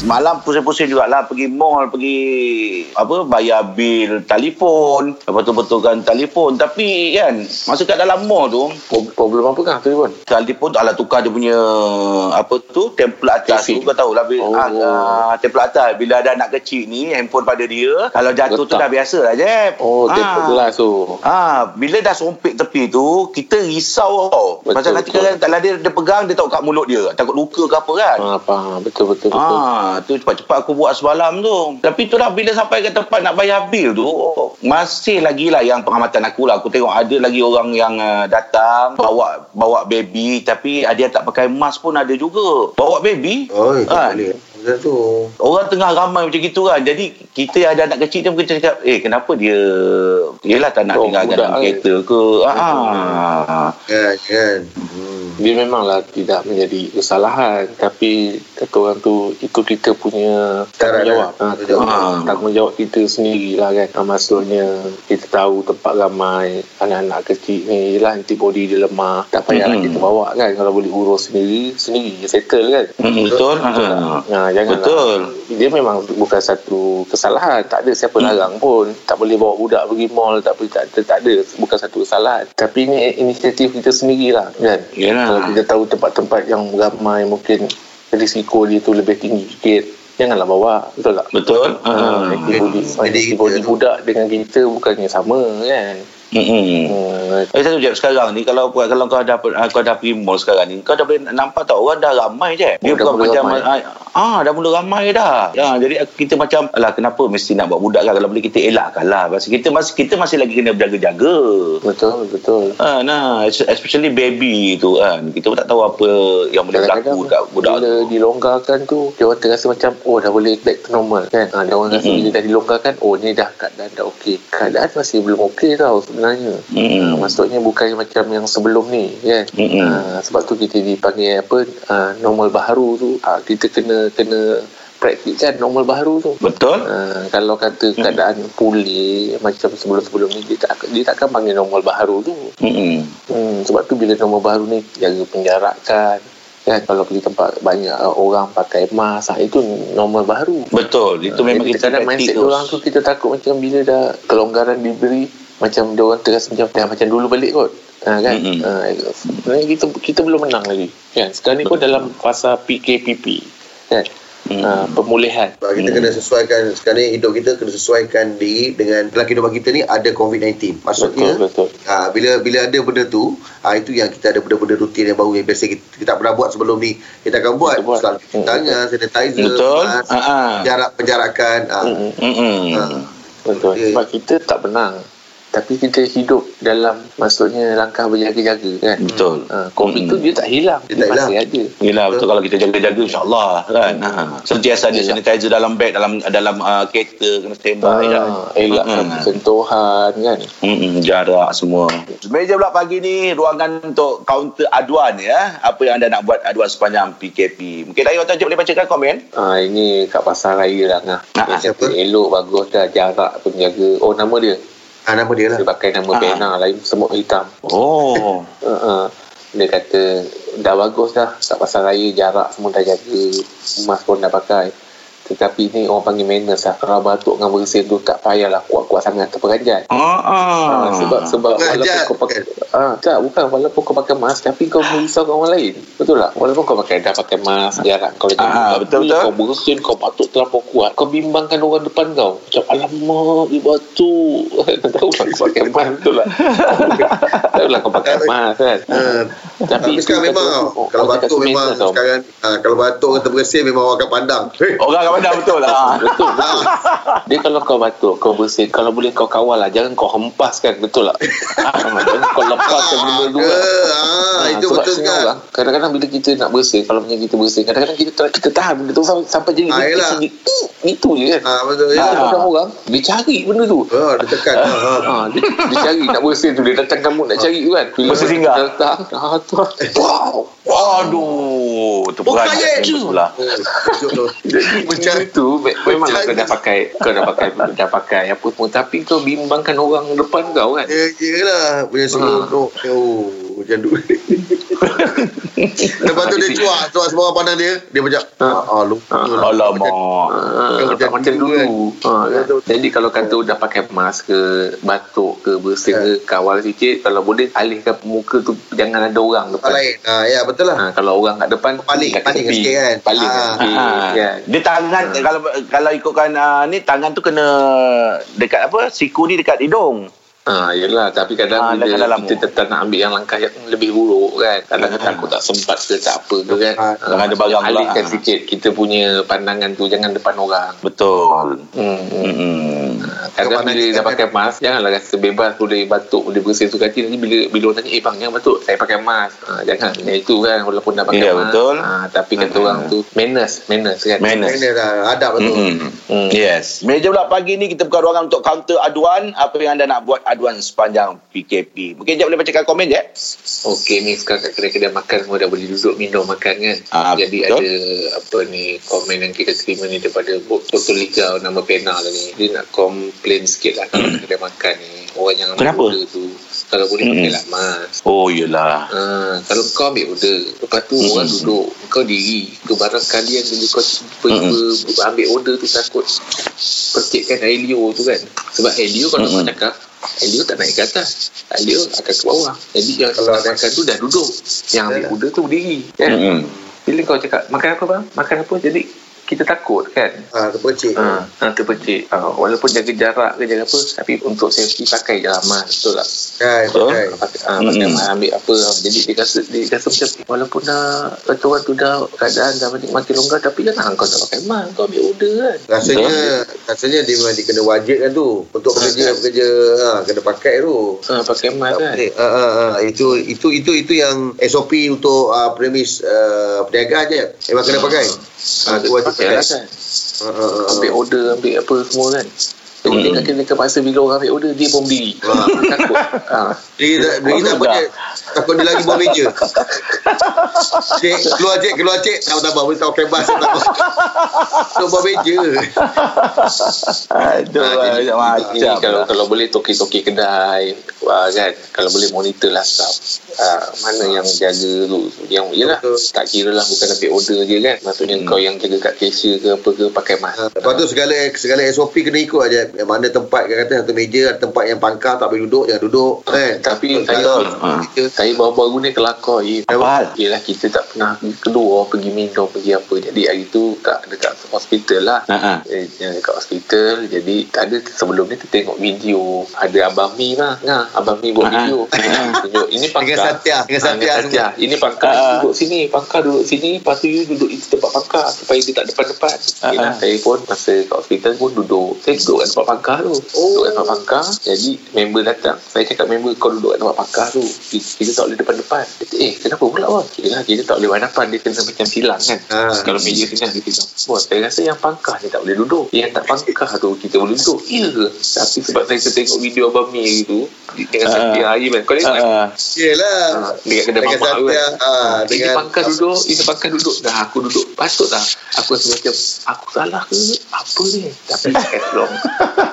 Semalam pusing-pusing jugalah pergi mall, pergi apa bayar bil telefon, lepas tu betulkan telefon. Tapi kan, masa kat dalam mall tu, Problem apa kah telefon? telefon tu alah tukar dia punya apa tu, template atas tu kau tahu lah bil, Oh. ah, ah, template atas bila ada anak kecil ni handphone pada dia, kalau jatuh tu Letak. dah biasa lah Jeb. Oh, Ah. tempat gelas tu. Ah, bila dah sompek tepi tu, kita risau tau. Betul, Macam nanti kalau dia, dia pegang, dia tahu kat mulut dia. Takut luka ke apa kan. Ah, faham. Betul, betul, betul. Ah, tu cepat-cepat aku buat semalam tu. Tapi tu dah bila sampai ke tempat nak bayar bil tu, masih lagi lah yang pengamatan aku lah. Aku tengok ada lagi orang yang uh, datang bawa bawa baby tapi ada yang tak pakai mask pun ada juga. Bawa baby. Oh, Kan? boleh. Macam tu. Orang tengah ramai macam gitu kan. Jadi kita yang ada anak kecil tu mungkin cakap, eh kenapa dia Yelah tak nak Oh, tinggalkan budak dalam kan. kereta ke. Ah. Kan, kan. Hmm. Dia memanglah tidak menjadi kesalahan tapi kata orang tu itu kita punya Cara tanggungjawab. dah. Ha, kita, Ah. tanggungjawab kita sendirilah kan. Ha, maksudnya kita tahu tempat ramai anak-anak kecil ni yelah antibody dia lemah. Tak payahlah Mm-mm. kita bawa kan kalau boleh urus sendiri sendiri settle kan. Hmm, betul. Ah. Ha, janganlah. Betul. Dia memang bukan satu kesalahan. Tak ada siapa Hmm. larang pun. Tak boleh bawa budak pergi mall. Tak boleh, tak, tak, tak ada. Bukan satu kesalahan. Tapi ini inisiatif kita sendirilah. Kan? Yelah. Kalau kita tahu tempat-tempat yang ramai mungkin risiko dia tu lebih tinggi sikit. Janganlah bawa. Betul tak? Betul. Ha, Ah. antibody, Jadi antibody budak dengan kita bukannya sama kan. Hmm. Hmm, Eh satu jap sekarang ni kalau kalau kau dah kau dah pergi mall sekarang ni kau dah boleh nampak tak orang dah ramai je. Dia Oh, dah bukan macam ramai. ah dah mula ramai dah. Ya jadi kita macam alah kenapa mesti nak buat budak kan kalau boleh kita elakkan lah. Pasal kita masih kita masih lagi kena berjaga-jaga. betul, betul. Ah, nah, especially baby tu kan. Kita pun tak tahu apa yang boleh berlaku kat budak bila tu. dilonggarkan tu dia orang terasa macam oh dah boleh back to normal kan ha, dia orang rasa Mm-mm. bila dah dilonggarkan oh ni dah keadaan dah okey keadaan masih belum okey tau sebenarnya Mm-mm. ha, maksudnya bukan macam yang sebelum ni kan Mm-mm. ha, sebab tu kita dipanggil apa ha, normal baharu tu ha, kita kena kena praktikkan normal baharu tu Betul? Ha, kalau kata keadaan pulih macam sebelum-sebelum ni dia tak dia takkan panggil normal baharu tu Hmm. Hmm, sebab tu bila nombor baru ni jaga penjarakan kan kalau pergi tempat banyak uh, orang pakai mask itu nombor baru Betul. Itu memang Jadi kita kadang mindset orang tu kita takut macam bila dah kelonggaran diberi macam dia orang terasa macam dah macam dulu balik kot ha, kan Mm-mm. ha, sebenarnya kita kita belum menang lagi kan sekarang ni pun dalam fasa PKPP kan Mm. ha, pemulihan Sebab kita kena sesuaikan sekarang ni hidup kita kena sesuaikan diri dengan dalam kehidupan kita ni ada COVID-19. Maksudnya betul betul Ha, bila bila ada benda tu, ha, itu yang kita ada benda-benda rutin yang baru yang biasa kita, kita tak pernah buat sebelum ni. Kita akan buat, Kita buat. selalu cuci Hmm. tangan, sanitizer, Betul. mask, Ha ah. jarak penjarakan. Ha. Mm-mm. Hmm. Ha. Betul. Dia- Sebab kita tak menang. Tapi kita hidup dalam maksudnya langkah berjaga-jaga kan. Betul. Ha, COVID Mm-mm. tu dia tak hilang. Dia Dia, tak masih hilang. ada. Yelah betul kalau kita jaga-jaga insyaAllah kan. Ha. Sentiasa ada Yelah. sanitizer dalam beg dalam dalam uh, kereta kena standby Ha, dah. elakkan Mm-mm. sentuhan kan. Mm-mm, jarak semua. Meja pula pagi ni ruangan untuk kaunter aduan ya. Apa yang anda nak buat aduan sepanjang PKP. Mungkin Ayu Tajuk boleh bacakan komen? Ha, ini kat pasar raya lah ngah. Ha, Dia siapa? kata elok bagus dah jarak pun jaga. Oh nama dia. Ha, nama dia lah. Dia pakai nama Ha. pena lain semut hitam. Oh. Ha, ha. Dia kata dah bagus dah kat pasar raya jarak semua dah jaga. Mask pun dah pakai. Tetapi ni orang panggil manners lah. Kalau batuk dengan bersin tu tak payahlah kuat-kuat sangat terperanjat. Ah, ah. Ha, sebab sebab Bukan walaupun kau pakai ah tak bukan. Walaupun kau pakai mask tapi kau merisaukan orang lain. Betul tak? Walaupun kau pakai dah pakai mask jarak kau jaga Ah, betul, betul. kau bersin kau batuk terlampau kuat. Kau bimbangkan orang depan kau. Macam alamak dia batuk. Tahu tak kau pakai mask betul tak tahu lah kau pakai mask kan. Ha, tapi itu sekarang memang oh, kalau orang cakap batuk memang tau. sekarang ha, kalau batuk kata bersin memang orang akan pandang. Hei, Orang kat mana betul lah. Betul, betul. Dia kalau kau batuk, kau bersin, kalau boleh kau kawal lah. Jangan kau hempaskan, betul tak? Ah, Jangan kau lepaskan benda tu kan. Ah, itu betul kan. lah. Kadang-kadang bila kita nak bersih, kalau punya kita bersih, kadang-kadang kita kita tahan benda tu sampai, sampai jadi Ah, yelah. sendiri. Itu je kan. Ah, betul. Ya. orang orang dia cari benda tu. Oh, dia tekan. Ha, ha. Ha, dia, dia cari nak bersih tu dia datang kamu nak cari tu kan. Bila Bersih singgah. Datang. Tu. Wow. Waduh. Tu Bukan peranjat je. Oh, tu. Jadi macam tu me- memanglah kau dah pakai kau dah pakai dah pakai apa pun tapi kau bimbangkan orang depan kau kan. Ya, yelah. Punya seronok. Oh. Macam tu. Lepas tu dia cuak. Cuak semua orang pandang dia. Dia macam, ah, ah lupa lah. Alamak. Ah, Macam macam dulu. Ha, kan? Jadi kalau kata dah pakai mask ke, batuk ke, bersih ke, kawal sikit. Kalau boleh alihkan muka tu jangan ada orang Tempat depan. lain. Ah, ya, betul lah. Ha, kalau orang kat depan Paling- kat paling sikit kan? Paling Ah. Ha. kan? Dia tangan kalau kalau ikutkan uh, ni tangan tu kena dekat apa? Siku ni dekat hidung. Ha, yelah tapi kadang Ah, bila dalam kita tetap nak ambil yang langkah yang lebih buruk kan kadang Ah. takut tak sempat ke tak apa ke kan Ah, jangan ada barang pula. alihkan sikit kita punya pandangan tu jangan depan orang Betul. hmm. hmm. Hmm. Kadang bila dah kita pakai mask Janganlah rasa bebas Boleh batuk Boleh bersih suka hati Nanti bila bila orang tanya Eh bang jangan batuk Saya pakai mask ha, Jangan Yang itu kan Walaupun dah pakai Ya, mask betul. ha, Tapi kata Hmm. orang tu Manners Manners kan Manners. Dah. Adab betul. Mm-mm. Hmm. Yes. Meja pula pagi ni kita buka ruangan untuk counter aduan. Apa yang anda nak buat aduan sepanjang PKP. Mungkin Jeb boleh bacakan komen je. Okey ni sekarang kat kedai-kedai makan Semua dah boleh duduk minum makan kan Ah, Jadi betul. ada Apa ni Komen yang kita terima ni Daripada Botol Liga Nama pena lah ni Dia nak komplain sikit lah Kat kedai makan ni Orang yang ambil Kenapa? order tu Kalau boleh Mm-mm. pakai lah mask Oh, yelah. Ha, kalau kau ambil order Lepas tu Mm-mm. orang duduk Kau diri Ke barang kalian Bila kau Mm-mm. ber, ambil order tu Takut Percikkan air tu kan Sebab air Kalau kau Mm-mm. cakap Liur tak naik ke atas liur akan ke bawah Jadi yang Kalau makan tu dah duduk Yang ambil order tu berdiri kan? Mm-mm. Bila kau cakap Makan apa bang? Makan apa? Jadi kita takut kan Ah, terpercik. Ha, ha, terpercik. Ha, walaupun jaga jarak ke jaga apa, tapi untuk safety pakai je lah mask. Betul tak? Kan, Betul. kan. pakai, ha, pakai mask, ambil apa jadi dia rasa dia rasa macam eh, walaupun dah kata orang tu dah keadaan dah makin, makin longgar tapi jangan kau tak pakai mask kau ambil order kan Rasanya rasanya dia memang kena wajibkan tu untuk pekerja kan? pekerja ha, kena pakai tu. ha, pakai mask kan boleh. Ha, ha, ha. Itu itu itu itu yang SOP untuk uh, premis uh, perniagaan je. Memang kena pakai. Ha, tu wajib pakai lah kan ha. ambil order ambil apa semua kan Tengok Mm. dia kan kena pasal bila orang ambil order dia pun berdiri Ha. takut ha. Dia tak dia tak boleh takut dia lagi bawah meja. Cik, keluar cik, keluar cik. Tak apa, tak apa. Boleh tak pakai bas. Tak apa. Bawah meja. Aduh, Ha, jadi ini macam kalau lah. kalau boleh toki-toki kedai wah, kan kalau boleh monitor lah staff uh, mana yang jaga tu yang yelah tak kira lah bukan ambil order je kan maksudnya Hmm. kau yang jaga kat cashier ke apa ke pakai mask lepas tu segala segala SOP kena ikut aja. Yang mana tempat kan kata satu meja ada tempat yang pangkal tak boleh duduk jangan duduk kan. tapi saya Ha. saya baru-baru ni kelakar je Apa? Yelah kita tak pernah keluar pergi minum pergi apa jadi hari tu kat dekat hospital lah Ha, ha. eh, dekat hospital jadi tak ada sebelum ni kita tengok video ada Abang Mi lah nah, Abang Mi buat Ha, ha. video tunjuk ini pangkal Dengan Satya, dengan Ah, Satya Satya. ini pangkal Ha, ha. duduk sini pangkal duduk sini lepas tu you duduk di tempat pangkal supaya dia tak depan-depan Ha, Yelah, ha. saya pun masa kat hospital pun duduk saya duduk kat tempat pangkal tu Oh. duduk kat tempat pangkal jadi member datang saya cakap member kau duduk kat tempat pangkal tu kita, kita tak boleh depan-depan Dia kata, eh kenapa pula bang Yelah, kita tak boleh hadapan dia kena macam silang kan Ha. kalau meja sini dia kata wah saya rasa yang pangkal ni tak boleh duduk yang tak pangkal tu kita boleh duduk iya ke tapi sebab saya tengok video Abang Mi gitu dengan Ha. Satya hari kan kau tengok kan Ha, Yelah. Ha, dekat kedai Dengan mamak tu Satya, kan. ha, ini dengan- pangkal duduk, ini pangkal duduk. Dah aku duduk. Patut tak? Aku rasa macam, aku salah ke? Apa ni? Tapi as long,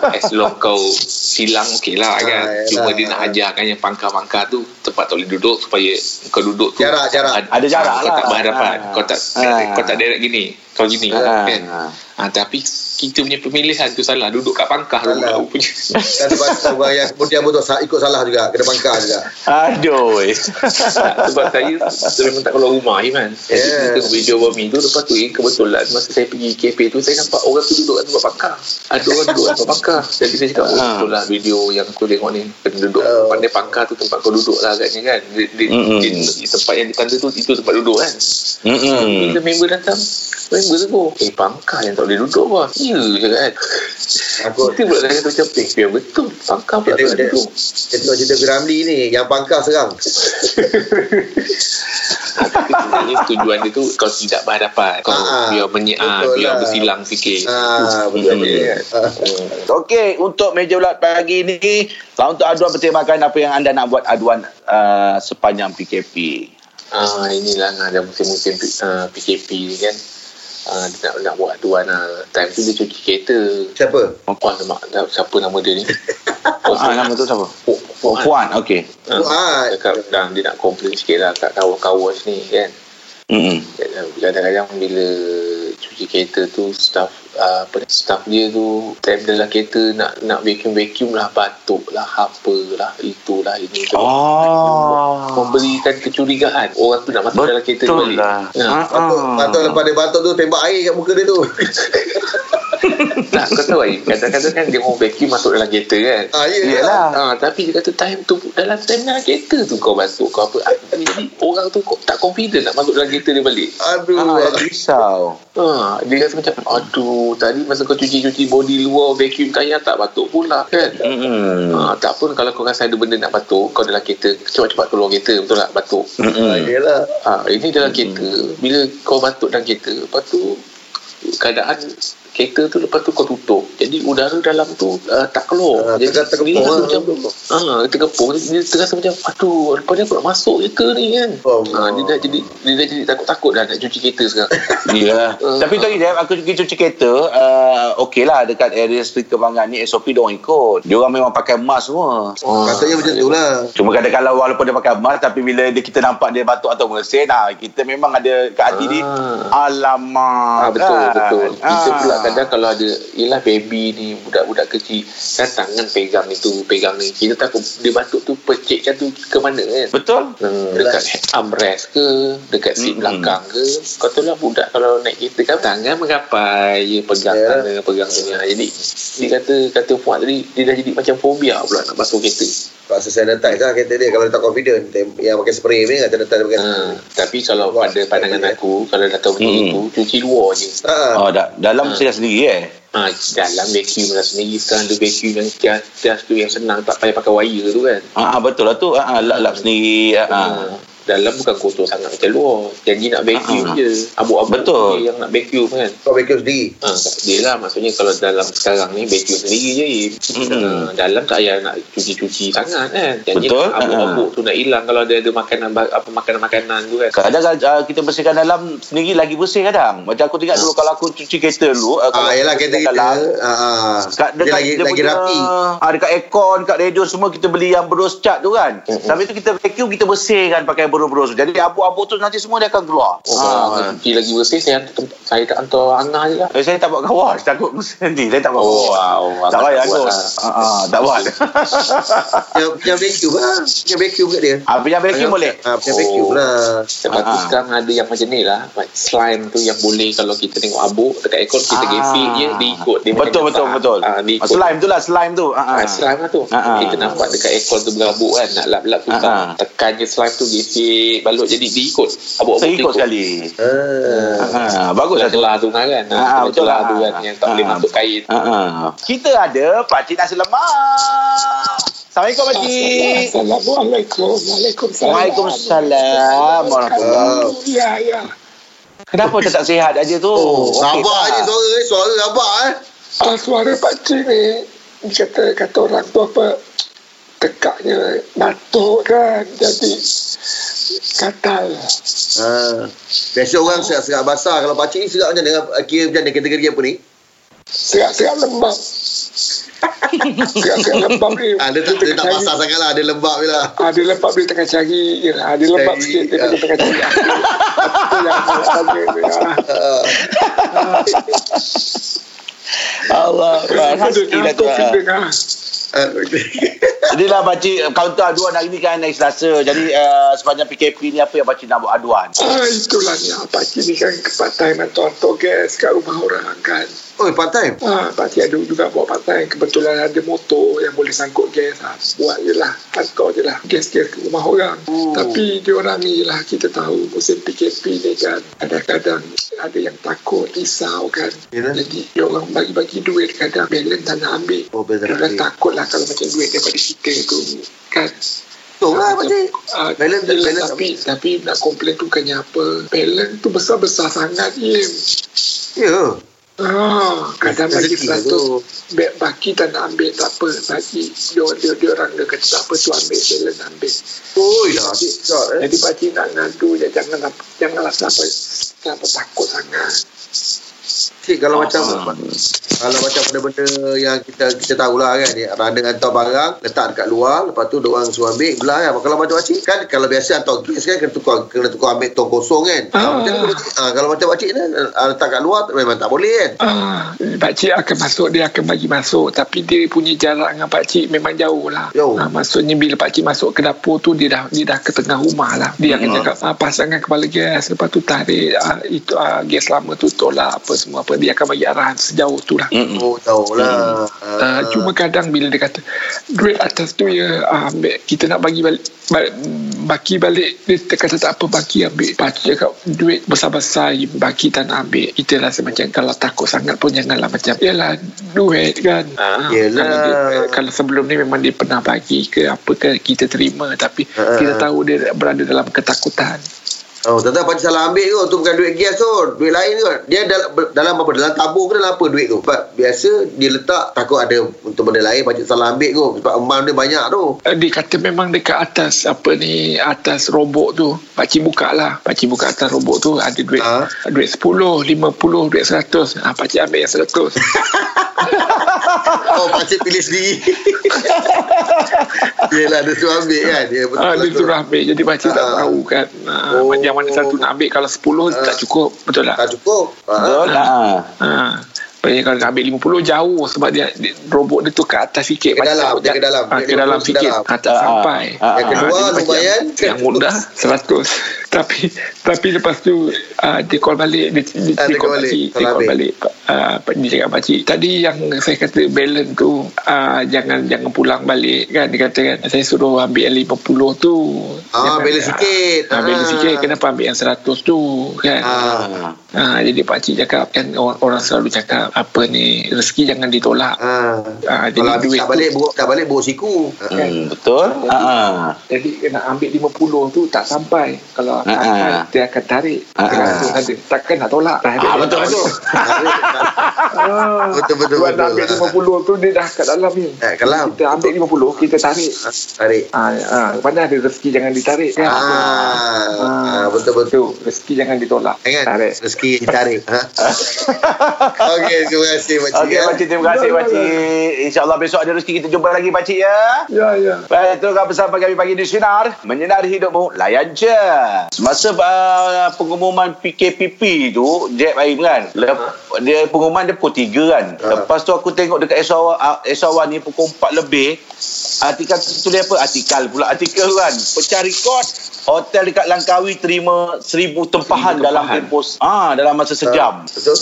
as long kau silang okey lah kan. Ha, Cuma yalah. dia nak ajarkan yang pangkal-pangkal tu tempat tak boleh duduk supaya kau duduk tu. Jarak, jarak. Ad- Ada jarak Kau lah. tak berhadapan. Ha. Kau tak, Ha. kau tak direct gini. Kau gini Ha. kan. Ha, tapi kita punya pemilihan tu salah. Duduk kat pangkal tu. Salah. Aku punya. Dan sebab orang yang kemudian betul ikut salah juga kena pangkal juga. Aduh. sebab saya memang tak keluar rumah Iman. Yeah. yeah. tengok video Bami tu lepas tu eh, kebetulan masa saya pergi KP tu saya nampak orang tu duduk kat tempat pangkal. Ada orang duduk kat tempat pangkal. Jadi saya cakap oh, Ah. betul lah video yang aku tengok ni kena duduk Oh. pandai pangkal tu tempat kau duduk lah agaknya kan. Di, di, Mm-mm. di, di tempat yang ditanda tu itu tempat duduk kan. Mm-mm. Bila member datang Member tu Eh pangkal yang tak boleh duduk apa Ya cakap kan Aku Kita pula dah kata macam Eh biar betul Pangkal pula tak boleh duduk tengok cerita Gramli ni yang pangkal serang. Ha, tapi sebenarnya tujuan dia tu kau tidak berhadapan. Kau Ah, biar menyi, ah, betul biar lah. bersilang sikit. Ah, Itu betul. Ah. Okey, untuk meja bulat pagi ni, kalau untuk aduan pertimbangkan apa yang anda nak buat aduan uh, sepanjang PKP. Ah, inilah ada musim-musim uh, PKP ni kan. Uh, dia nak, nak buat tuan lah. Time tu dia cuci kereta. Siapa? Puan mak siapa nama dia ni. Ah, nama tu siapa? Pu- Puan. Puan, okey. Ah, Puan. Cakap dan dia nak komplain sikit lah kat kawan-kawan ni kan. Mm-mm. Kadang-kadang bila cuci kereta tu staff uh, apa ni, staff dia tu time dalam kereta nak nak vacuum-vacuum lah batuk lah apalah itulah ini tu. Oh. memberikan kecurigaan orang tu nak masuk dalam kereta tu Betul balik. lah. Ya. Ah, Batuk, ah. batuk lepas dia batuk tu tembak air kat muka dia tu. Tak, kau tahu Aim, kadang-kadang kan dia mau vacuum masuk dalam kereta kan. Ah, ya. Yelah. Ah, tapi dia kata time tu dalam time dalam kereta tu kau batuk kau apa. Ah, Jadi orang tu kok tak confident nak masuk dalam kereta dia balik. Aduh. Ah, risau. Ha, dia rasa macam aduh tadi masa kau cuci-cuci body luar vacuum tayar tak batuk pula kan. Mm-mm. Ha, tak pun kalau kau rasa ada benda nak batuk kau dalam kereta cepat-cepat keluar kereta betul tak batuk. Yelah. Ha, ini dalam kereta bila kau batuk dalam kereta lepas tu keadaan kereta tu lepas tu kau tutup jadi udara dalam tu uh, tak keluar Ah, jadi tengah dia rasa lah. macam ah terkepung dia terasa macam aduh lepas ni aku nak masuk je ke ni kan Oh, ah, dia dah jadi dia dah jadi takut-takut dah nak cuci kereta sekarang Ya. Uh, Tapi tu Jeb, aku pergi cuci kereta, uh, okey lah dekat area street kembangan ni SOP dia orang ikut. Dia orang memang pakai mask semua. Ah, Katanya macam tu lah. Cuma kadang-kadang walaupun dia pakai mask tapi bila dia, kita nampak dia batuk atau mesin, nah, kita memang ada kat hati ni Ah. alamak. Ah betul kan? betul. Kita Ah. pula kadang kalau ada ialah baby ni budak-budak kecil kan tangan pegang itu pegang ni kita takut dia batuk tu pecik macam tu ke mana kan. Betul? Hmm, dekat armrest ke dekat seat Mm-mm. belakang ke kau tahu lah budak kalau naik kereta kan tangan menggapai je pegang Ya. sana pegang sini jadi dia kata kata puan tadi dia dah jadi macam fobia pula nak basuh kereta Paksa sanitize lah kereta dia kalau dia tak confident. Yang pakai spray ni kan sanitize dia pakai. ha, tapi kalau Wah, pada pandangan ya. aku kalau dah tahu macam Mm-mm. itu cuci luar je Ha. Oh, da- dalam saya sendiri eh. Ha, dalam vacuum lah sendiri sekarang ada vacuum yang tias, tias tu yang senang tak payah pakai wire tu kan Ah, ah, betul lah tu. Ah, ah, lap-lap sendiri. Ah, ah. ha. Dalam bukan kotor sangat macam luar janji nak vacuum Ah. je abu-abu Betul. yang nak vacuum kan Kau vacuum sendiri. ha, dia lah maksudnya kalau dalam sekarang ni vacuum sendiri je Im. Mm-mm. ha, dalam tak payah nak cuci-cuci sangat kan janji Betul. abu-abu tu nak hilang kalau ada ada makanan apa makanan-makanan tu kan Kadang uh, kita bersihkan dalam sendiri lagi bersih kadang. Macam aku tengok dulu kalau aku cuci kereta dulu. Uh, kalau Ah, yelah kereta kita. dalam, Ah, ah. Kat, Dia dekat lagi dia lagi punya, rapi. Ah, dekat aircon, dekat radio semua kita beli yang berus cat tu kan. Mm-mm. Sampai tu kita vacuum, kita bersihkan pakai berus-berus. Jadi abu-abu tu nanti semua dia akan keluar. Oh, Ah. nak cuci lagi bersih saya saya tak hantar Angah je lah Eh, saya tak buat kawas, takut nanti. Saya tak buat Oh, kawas. wow. Tak payah tak buat. Ah, ah, tak buat. Yang, yang vacuum lah. Yang vacuum kat dia. ah, punya vacuum boleh. Ah, yang Oh. vacuum lah. Lepas tu Ah. sekarang ada yang macam ni lah Slime tu yang boleh Kalau kita tengok abuk Dekat aircon kita Ah. je Dia ikut dia Betul, betul, betul. ah, Slime tu lah, slime tu. Ah, Ah, ah. slime lah tu Ah, ah. Kita nampak dekat aircon tu berabuk kan Nak lap-lap tu Ah, ah. Tekan je slime tu Balut Jadi dia ikut Abuk-abuk Saya ikut sekali. Ah. Ah, bagus lah. Celah tu kan Ah, ah, betul Celah lah. tu kan Yang tak Ah, boleh ah. masuk kain Ah, ah. Kita ada pakcik nasi lemak. Assalamualaikum pakcik. Assalamualaikum. Waalaikumsalam. Waalaikumsalam warahmatullahi. Ya, ya. Kenapa tak sihat aja tu? Oh, rabak tak? je suara eh. Suara rabak eh. Ah, suara Pak Cik ni, dia kata, kata orang tu apa, tekaknya batuk kan. Jadi, katal. Ah. Biasa orang serak-serak basah. Kalau pakcik ni serak macam mana? Kira macam mana kategori apa ni? Serak-serak lembab. Serak-serak lembab ni. Ah, dia, dia tak- dia tak basah sangat lah. Dia lembab je lah. Ah, dia lembab dia tengah cari. Ah, dia lembab Cari, sikit. Dia ah. tengah tengah cari. Apa yang nak tanya ni. ah. Ah. Allah. Ada Hasil lah ah. Ah. Inilah pakcik kaunter aduan hari ni kan hari Selasa. Jadi uh, sepanjang PKP ni apa yang pakcik nak buat aduan? Ah, itulah ni. Ah, Pak Cik ni kan part time hantar-hantar gas kat rumah orang kan. Oh, part time? Ah, Pak Cik ada juga buat part time. Kebetulan ada motor yang boleh sangkut gas. Ha. Buat je lah. Hantar je lah. Gas-gas ke rumah orang. Hmm. Tapi dia orang ni lah kita tahu musim PKP ni kan. Kadang-kadang ada yang takut, risau kan. Yalah. Jadi dia orang bagi-bagi duit kadang balance tak nak ambil. Oh, balance Dia orang takut lah kalau macam duit daripada kita tu. Kan. Betul lah, pakcik. Ah, Balance- yelah, balance tapi tapi nak komplain tu bukannya apa. Balance tu besar-besar sangat Im. Ya. Ah, kadang bagi seratus baki tak nak ambil tak apa bagi dia dia, dia orang dia kata tak apa tu ambil balance ambil Oh, ya. Sedap, eh. jadi pakcik nak ngadu je jangan janganlah sampai Kenapa takut sangat? Cik kalau macam Ah. kalau macam benda-benda yang kita kita tahulah kan dia runner hantar barang letak dekat luar lepas tu orang suruh ambil belah kan kalau macam pakcik kan kalau biasa hantar gas kan kena tukar kena tukar ambil tong kosong kan Ah. ah. macam ah, kalau macam pakcik ni ah, letak kat luar memang tak boleh kan Ah, pakcik akan masuk dia akan bagi masuk tapi dia punya jarak dengan pakcik memang jauh lah. Jauh. Ah, maksudnya bila pakcik masuk ke dapur tu dia dah dia dah ke tengah rumah lah. Dia akan Hmm. cakap ah, pasangkan kepala gas lepas tu tarik ah, itu ah, gas lama tu tolak apa semua apa dia akan bagi arahan sejauh tu lah. Mm-mm. oh tahulah Uh, cuma kadang bila dia kata duit atas tu ya ah, ambil. Kita nak bagi balik balik, baki balik. Dia kata tak apa baki ambil. Pakcik cakap duit besar-besar baki tak nak ambil. Kita rasa macam kalau takut sangat pun janganlah macam yalah duit kan. Ah, Yelah. kalau, dia, kalau sebelum ni memang dia pernah bagi ke apa ke kita terima. Tapi Ah. kita tahu dia berada dalam ketakutan Oh, tentang pakcik salah ambil tu. Tu bukan duit gas tu. Duit lain tu. Dia dalam, dalam apa? Dalam tabung ke dalam apa duit tu? Sebab biasa dia letak takut ada untuk benda lain pakcik salah ambil tu. Sebab emam dia banyak tu. Eh, dia kata memang dekat atas apa ni atas robok tu pakcik buka lah pakcik buka atas robok tu ada duit Ha? duit 10 50 duit 100 ah pakcik ambil yang 100 Oh, pakcik pilih sendiri. Yelah, dia suruh ambil kan. Dia betul ah, dia suruh ambil jadi pakcik tak Ah. tahu kan ah, Oh. Yang mana satu nak ambil kalau 10 Ah. tak cukup betul tak Tak cukup. Betul? Ha. Ha. ah Pasal kalau nak ambil 50 jauh sebab dia, dia robot dia tu ke atas sikit Ke dalam, dia ke dalam. Dia ke dalam 50 ke sikit ah, tak sampai ah, Yang kedua, pakcik lumayan. yang mudah 100 tapi tapi lepas tu uh, dia call balik dia, dia, Ah, dia dia call balik, dia call balik. balik uh, dia cakap pakcik tadi yang saya kata balance tu uh, jangan jangan pulang balik kan dia kata kan saya suruh ambil yang 50 tu Ah, balance sikit. ah, balance sikit kenapa ambil yang 100 tu kan Ah. Ah, jadi pakcik cakap kan orang, orang selalu cakap apa ni rezeki jangan ditolak. Ah, jadi Kalau duit tak balik, buruk, tak balik, buruk siku. Ha. Hmm, betul? Ha. ha. Jadi nak ambil 50 tu tak sampai. Kalau Dia akan tarik. Ada. Takkan nak tolak. Ah, betul betul. Betul, betul, Buat nak betul. ambil 50 tu dia dah kat dalam ni. Eh, kelam. Kita ambil 50, kita tarik. Tarik. Ah, ah, mana ada rezeki jangan ditarik kan. Ah, ah, betul betul. Tu, rezeki jangan ditolak. Tarik. rezeki ditarik. Ha? Okey, terima kasih Pakcik. Okey, ya. pakcik. Terima kasih, pakcik. InsyaAllah besok ada rezeki kita jumpa lagi, pakcik ya. Ya, ya. Baik, itu kan pesan pagi pagi di Sinar. Menyinari hidupmu, layan je. Semasa uh, pengumuman PKPP tu, Jack Baim kan, lep, dia pengumuman dia pukul 3 kan. Ha. Lepas tu aku tengok dekat Esawan, uh, Esawan ni pukul 4 lebih. Artikel tu tulis apa? Artikel pula. Artikel kan. Pecah rekod. Hotel dekat Langkawi terima seribu tempahan, Seribu dalam tempahan. tempoh ah dalam masa sejam. Betul.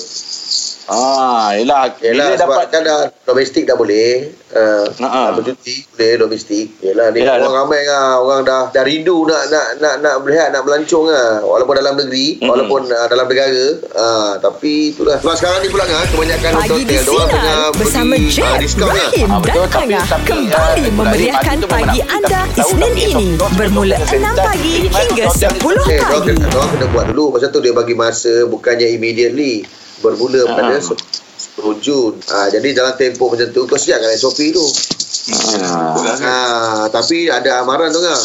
Ah, yelah. Yelah, Bila sebab dapat kan dah domestik dah boleh. Uh, Ha, ha. nak bercuti boleh domestik. Yelah, ni Yelah, orang ramai lah. Orang dah dah rindu nak nak nak nak melihat, nak melancong lah. Walaupun dalam negeri, Mm-mm. walaupun uh, dalam negara. Uh, tapi itulah. Sebab sekarang ni pula kan, kebanyakan Pagi di hotel diorang tengah Sinar beri bersama ah, Jeb, diskaun lah. Ibrahim Ah, betul. dan Angah tapi, kembali ah, memeriahkan pagi anda Isnin ini bermula esok 6 kita pagi hingga hotel 10 Eh, pagi. kena, diorang kena buat dulu. Masa tu dia bagi masa bukannya immediately. Bermula pada Ah. 10 Jun. Ah, jadi dalam tempoh macam tu, kau siapkan SOP tu. Ah. Ah, tapi ada amaran tu kan.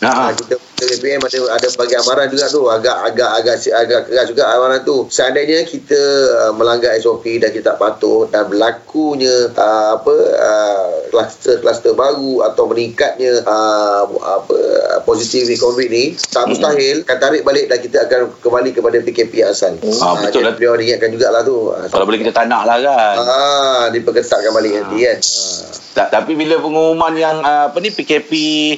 Ah, kita kita BPM ada ada bagi amaran juga tu agak agak agak agak keras juga amaran tu seandainya kita uh, melanggar SOP dan kita tak patuh dan berlakunya uh, apa uh, kluster-kluster baru atau meningkatnya uh, apa uh, positivity COVID ni tak mustahil akan tarik balik dan kita akan kembali kepada PKP asal. Ah, betul jadi lah. Beliau ingatkan jugalah tu. Ah, kalau boleh kita tak nak lah kan. Ah, diperketatkan balik nanti kan. Tak, tapi bila pengumuman yang uh, apa ni PKP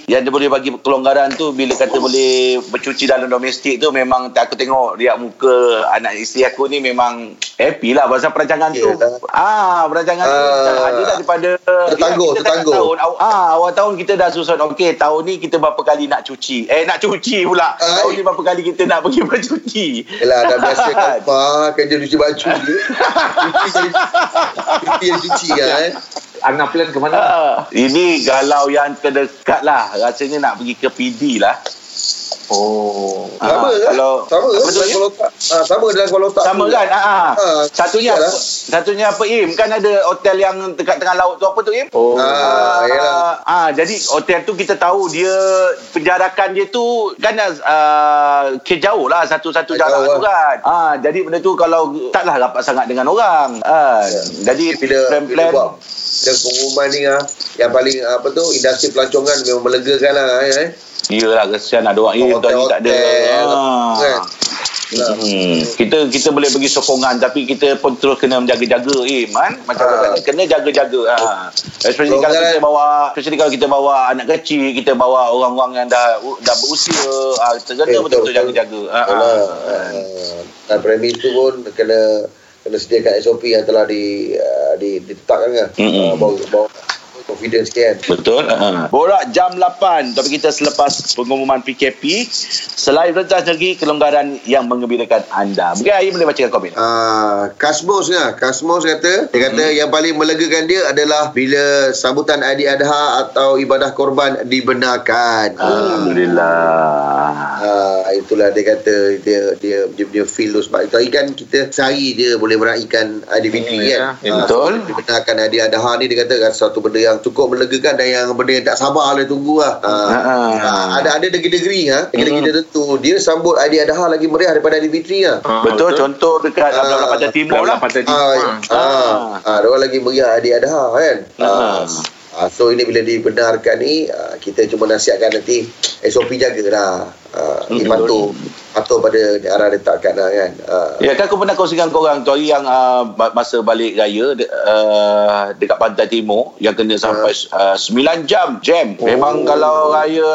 yang dia boleh bagi kelonggaran tu bila kata boleh bercuci dalam domestik tu memang tak aku tengok riak muka anak isteri aku ni memang happy lah pasal perancangan tu. Yelah. Ah, perancangan tu Ah. ada daripada Tertangguh, ya, dah tertangguh. Tahun, aw- ah, awal tahun kita dah susun okey tahun ni kita berapa kali nak cuci. Eh nak cuci pula. Ai. Tahun ni berapa kali kita nak pergi bercuci. Yelah dah biasa kan Pak kerja cuci baju je Cuci jadi Cuci cuci kan Angah plan ke mana? Ah, ini galau yang terdekat lah. Rasanya nak pergi ke PD lah. Oh. Sama Ah, kan? Kalau sama kan? Apa tu, Dalam Im? kepala otak. Ah, sama dalam kepala otak. Sama kan? Ah, ah. Ah, Satunya iyalah. satunya apa Im? Kan ada hotel yang dekat tengah laut tu apa tu Im? Oh. Ah, yalah. Ah, jadi hotel tu kita tahu dia penjarakan dia tu kan uh, ke jauh lah satu-satu jarak lah. tu kan. Ah, jadi benda tu kalau taklah rapat sangat dengan orang. Ah, jadi Ya. bila bila plan-plan buat dan pengumuman ni ah yang paling apa tu industri pelancongan memang melegakan lah eh. Iyalah kesian ada orang eh tuan ni tak ada. Kan? Hmm. Kita kita boleh bagi sokongan tapi kita pun terus kena menjaga-jaga eh man macam mana kena jaga-jaga ha. especially kalau Sokongan- kita bawa especially kalau kita bawa anak kecil kita bawa orang-orang yang dah dah berusia ah kita kena Eh, betul-betul betul. jaga-jaga ha. Dan premis tu pun kena kena sediakan SOP yang telah di uh, di ditetapkan kan. Mm-mm. Uh, bawa bawa confidence kan. Betul. Uh-huh. Borak jam 8 topik kita selepas pengumuman PKP. Selain rentas negeri, kelonggaran yang mengembirakan anda. Mungkin Ayi boleh bacakan komen. Ah, Kasmos lah. Kasmos kata, dia kata Hmm. yang paling melegakan dia adalah bila sambutan Aidil Adha atau ibadah korban dibenarkan. Ah. Alhamdulillah. Ah, itulah dia kata dia dia dia, dia feel tu sebab tadi kan kita sehari je boleh meraihkan Aidilfitri Hmm, kan. ya, ya, betul. Dibenarkan Aidil Adha ni dia kata kan satu benda yang cukup melegakan dan yang benda yang tak sabar boleh tunggu lah. Ah, Ah. ah, ada ada negeri-negeri ha, negeri-negeri Hmm. tertentu dia sambut Aidil Adha lagi meriah daripada Aidilfitri lah. Ah, betul, contoh dekat belah-belah pantai timur lah. Pantai Timur. Ah, Ah. ah, ah, dia orang lagi meriah Aidil Adha kan. Ah. Ah, so ini bila dibenarkan ni ah, kita cuma nasihatkan nanti SOP jagalah. Ah, Hmm, ini patuh patuh pada arah letakkan lah kan. Ah, Ya kan aku pernah kongsikan korang tu hari yang uh, masa balik raya de, uh, dekat pantai timur yang kena sampai uh, 9 jam jam. Oh. Memang kalau raya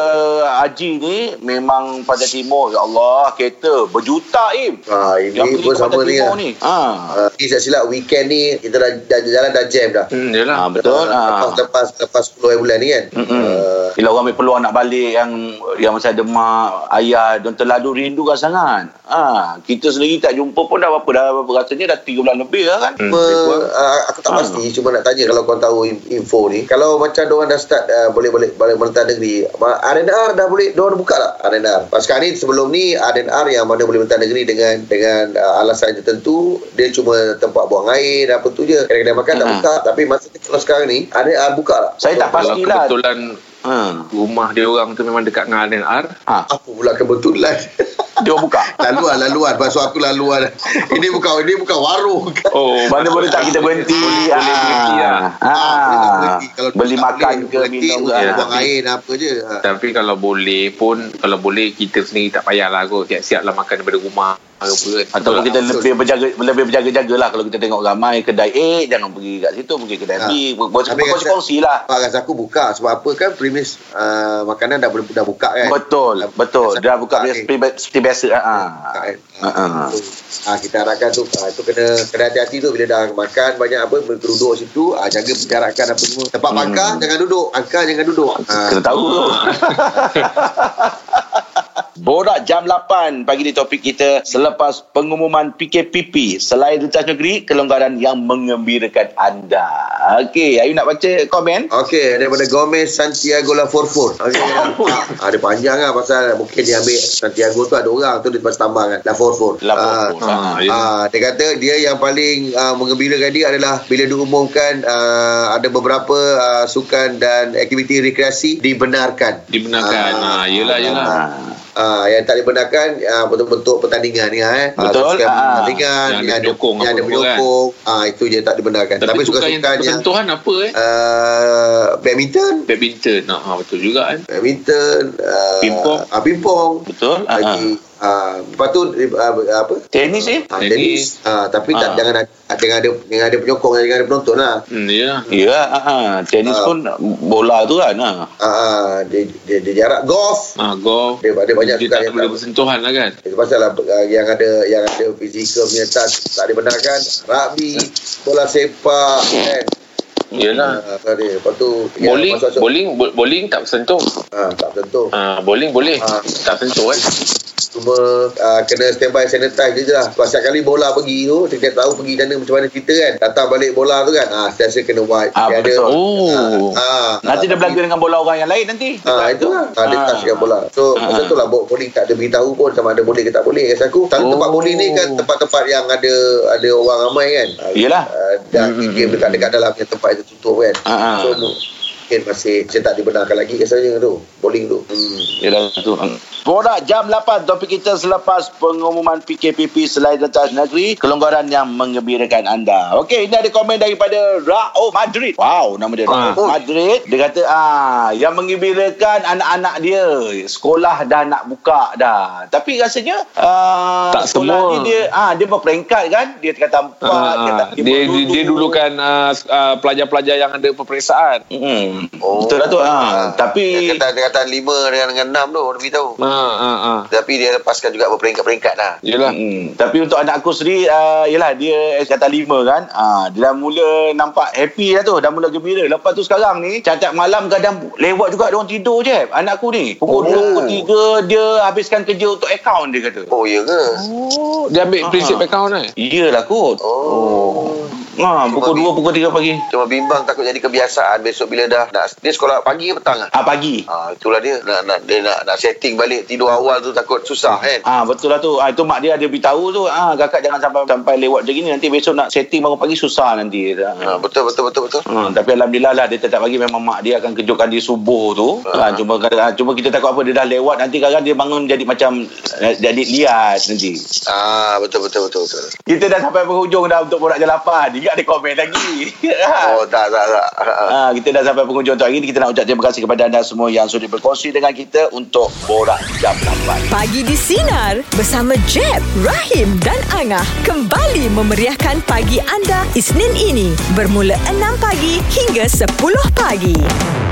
haji ni memang pantai timur ya Allah kereta berjuta im. Ah, ini Yang pergi pun sama pantai ni timur lah. ni. Ha. Ah, ini saya silap weekend ni kita dah, dah jalan dah jam dah. Hmm, yelah. Ha, betul. Ha. Lepas, lepas, lepas 10 hari bulan ni kan. Mm-mm. Ah, Bila orang ambil peluang nak balik yang yang masih ada mak, ayah dan terladu rindu kan sangat. Ha, kita sendiri tak jumpa pun dah berapa dah rasanya dah 3 bulan lebih lah kan. Hmm, uh, aku tak Ah. pasti cuma nak tanya kalau kau tahu in- info ni kalau macam diorang dah start uh, boleh boleh boleh menentang negeri R&R dah boleh diorang dah buka tak R&R Pas sekarang ni sebelum ni R&R yang mana boleh menentang negeri dengan dengan uh, alasan tertentu dia cuma tempat buang air dan apa tu je kedai-kedai makan tak Ah. buka tapi masa ni kalau sekarang ni R&R buka tak Saya tak Kalau pastilah. kebetulan Ha. rumah dia orang tu memang dekat dengan RNR, Ha. apa pula kebetulan Dia orang buka. laluan laluan. Maksud aku laluan. Ini bukan ini bukan warung. Oh, Mana boleh tak kita berhenti? Boleh, boleh berhenti lah. Ah. Ah, berhenti. Kalau Beli tak makan boleh, ke berhenti minum untuk ke. Buang air dan apa je. Ah. Tapi kalau boleh pun Kalau boleh kita sendiri tak payahlah kot. Siap-siap lah makan daripada rumah kan. Ataupun kita lebih berjaga lebih berjaga-jaga lah kalau kita tengok ramai kedai A jangan pergi kat situ. Pergi kedai B. Tapi kongsi-kongsi lah Pak rasa aku buka. Sebab apa? Kan premis uh, makanan dah boleh dah buka kan. betul betul. rasa dah buka buka, biasa ha. Ha, ha. Ah, kita harapkan tu ah, tu kena kena hati-hati tu bila dah makan banyak apa duduk situ ah, jaga penjarakan apa semua. Tempat Hmm. makan jangan duduk, angka jangan duduk. Ah, Kena tahu tu. Borak jam 8 pagi di topik kita selepas pengumuman PKPP selain rentas negeri kelonggaran yang mengembirakan anda. Okey, Ayu nak baca komen? Okey, daripada Gomez Santiago La Forfor. Okey. ah, ada panjang lah pasal mungkin dia ambil Santiago tu ada orang tu dia lepas tambah kan. La Forfor. La Ah, Forfor. Ah, ya. Ah, dia kata dia yang paling uh, mengembirakan dia adalah bila diumumkan uh, ada beberapa uh, sukan dan aktiviti rekreasi dibenarkan. Dibenarkan. Ah, yelah, yelah. Ah, yang tak dibenarkan uh, bentuk-bentuk pertandingan ni eh. Ah, Betul. sukan Ah. pertandingan Yang yang ada penyokong yang ada apa-apa kan. Ah, itu je tak dibenarkan. Tapi, yang tak bersentuhan apa eh uh, badminton, Badminton ah, ah, Betul juga kan badminton, uh, Pingpong. ah, pingpong. Betul? Ha. Lagi uh, lepas tu uh, apa? Tenis eh? Ah, Tenis. tenis. Ah, tapi tak Ah. jangan ada jangan ada jangan ada penyokong jangan ada penonton lah. hmm, Ya Ya, ha, ha. tenis Ah. pun bola tu kan. Ha. Ah, dia, dia, dia jarak golf. ah, Golf Dia, dia banyak Dia tak yang boleh tak, bersentuhan lah kan itu pasal lah uh, yang ada yang ada fizikal punya tak tak dibenarkan rugby bola sepak kan Yelah Ah, tadi lepas tu ya, Bowling masuk- Bowling bo- Bowling tak bersentuh ah, tak tentu ah, Bowling boleh Ah. Tak sentuh kan cuma uh, kena standby sanitize je lah sebab setiap kali bola pergi tu kita tahu pergi sana macam mana cerita kan datang balik bola tu kan ah sentiasa kena wipe Ah, Dia betul. Oh. ah, Nanti dia berlaga dengan bola orang yang lain nanti. Ah itu lah ah, Dia Ah. touch dengan bola So Ah. macam tu lah bowling tak ada beritahu pun Sama ada boleh ke tak boleh Rasa aku Kalau Oh. tempat bowling ni kan Tempat-tempat yang ada Ada orang ramai kan Ah, Yelah. ah, Dan Hmm, game dekat-dekat dalam yang Tempat itu tutup kan Ah, ah. So mungkin masih Saya tak dibenarkan lagi Rasanya tu Bowling tu hmm. Yelah tu. Borak jam 8 topik kita selepas pengumuman PKPP selain rentas negeri, kelonggaran yang mengembirakan anda. Okey, ini ada komen daripada Rao Madrid. Wow, nama dia Ah. Rao Madrid. Dia kata ah yang mengembirakan anak-anak dia sekolah dah nak buka dah. Tapi rasanya ah Tak sekolah semua. ni dia ah dia berperingkat kan? Dia tingkatan 4, Ah, tingkatan dia, dia, dia dulu. dulukan uh, uh, pelajar-pelajar yang ada peperiksaan. Hmm. Oh. Betul lah tu. Ah, tapi Kata kata lima dengan dengan enam tu Dia beritahu Ha, ha, ha. Tapi dia lepaskan juga Berperingkat-peringkat dah Yelah. Hmm. Tapi untuk anak aku sendiri uh, Yelah dia kata lima kan uh, Dia dah mula nampak happy dah tu Dah mula gembira Lepas tu sekarang ni Cacat malam kadang lewat juga Dia orang tidur je Anak aku ni Pukul Oh. 2 Pukul 3 Dia habiskan kerja untuk akaun dia kata Oh ya ke Oh, dia ambil prinsip account eh? Iyalah kot Oh, ha, Pukul 2 Pukul 3 pagi Cuma bimbang takut jadi kebiasaan Besok bila dah nak, Dia sekolah pagi ke petang ah? Ah pagi Ah, itulah dia nak, nak dia nak, nak setting balik tidur awal tu takut susah kan. Ah betul lah tu. Ah itu mak dia ada beritahu tu. Ah kakak jangan sampai sampai lewat macam gini nanti besok nak setting bangun pagi susah nanti. Ha, Ah. betul betul betul betul. Hmm, tapi alhamdulillah lah dia tetap pagi memang mak dia akan kejutkan dia subuh tu. Ha. cuma kadang- cuma kita takut apa dia dah lewat nanti kadang dia bangun jadi macam eh, jadi liat nanti. Ah betul betul betul betul. Kita dah sampai penghujung dah untuk borak jalapan. Ingat ada komen lagi. Oh tak tak tak. Ha, kita dah sampai penghujung untuk hari ini. Kita nak ucap terima kasih kepada anda semua yang sudi berkongsi dengan kita untuk Borak Jam 8. Pagi di Sinar bersama Jeb, Rahim dan Angah kembali memeriahkan pagi anda Isnin ini bermula 6 pagi hingga 10 pagi.